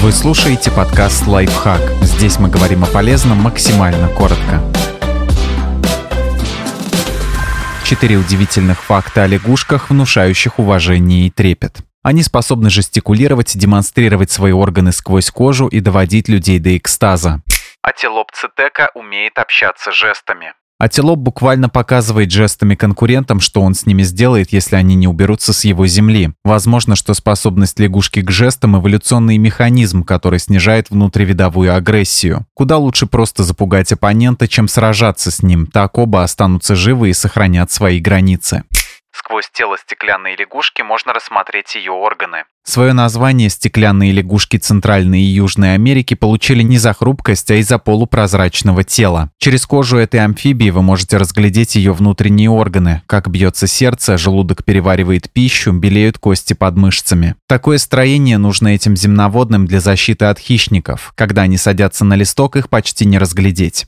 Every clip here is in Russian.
Вы слушаете подкаст «Лайфхак». Здесь мы говорим о полезном максимально коротко. Четыре удивительных факта о лягушках, внушающих уважение и трепет. Они способны жестикулировать, демонстрировать свои органы сквозь кожу и доводить людей до экстаза. Ателоп цитека умеет общаться жестами. Антилоп буквально показывает жестами конкурентам, что он с ними сделает, если они не уберутся с его земли. Возможно, что способность лягушки к жестам – эволюционный механизм, который снижает внутривидовую агрессию. Куда лучше просто запугать оппонента, чем сражаться с ним, так оба останутся живы и сохранят свои границы. Сквозь тело стеклянной лягушки можно рассмотреть ее органы. Свое название стеклянные лягушки Центральной и Южной Америки получили не за хрупкость, а из-за полупрозрачного тела. Через кожу этой амфибии вы можете разглядеть ее внутренние органы, как бьется сердце, желудок переваривает пищу, белеют кости под мышцами. Такое строение нужно этим земноводным для защиты от хищников. Когда они садятся на листок, их почти не разглядеть.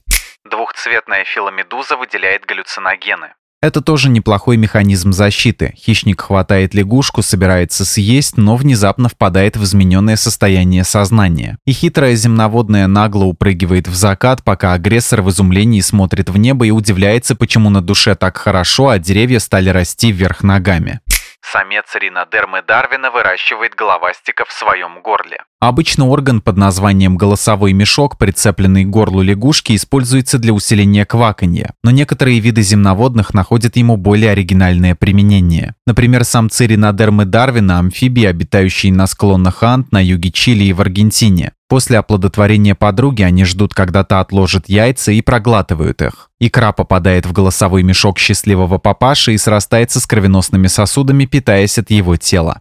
Двухцветная филомедуза выделяет галлюциногены. Это тоже неплохой механизм защиты. Хищник хватает лягушку, собирается съесть, но внезапно впадает в измененное состояние сознания. И хитрая земноводная нагло упрыгивает в закат, пока агрессор в изумлении смотрит в небо и удивляется, почему на душе так хорошо, а деревья стали расти вверх ногами. Самец ринодермы Дарвина выращивает головастика в своем горле. Обычно орган под названием голосовой мешок, прицепленный к горлу лягушки, используется для усиления кваканья, но некоторые виды земноводных находят ему более оригинальное применение. Например, самцы ринодермы Дарвина – амфибии, обитающие на склонах Анд на юге Чили и в Аргентине. После оплодотворения подруги они ждут, когда та отложит яйца и проглатывают их. Икра попадает в голосовой мешок счастливого папаши и срастается с кровеносными сосудами, питаясь от его тела.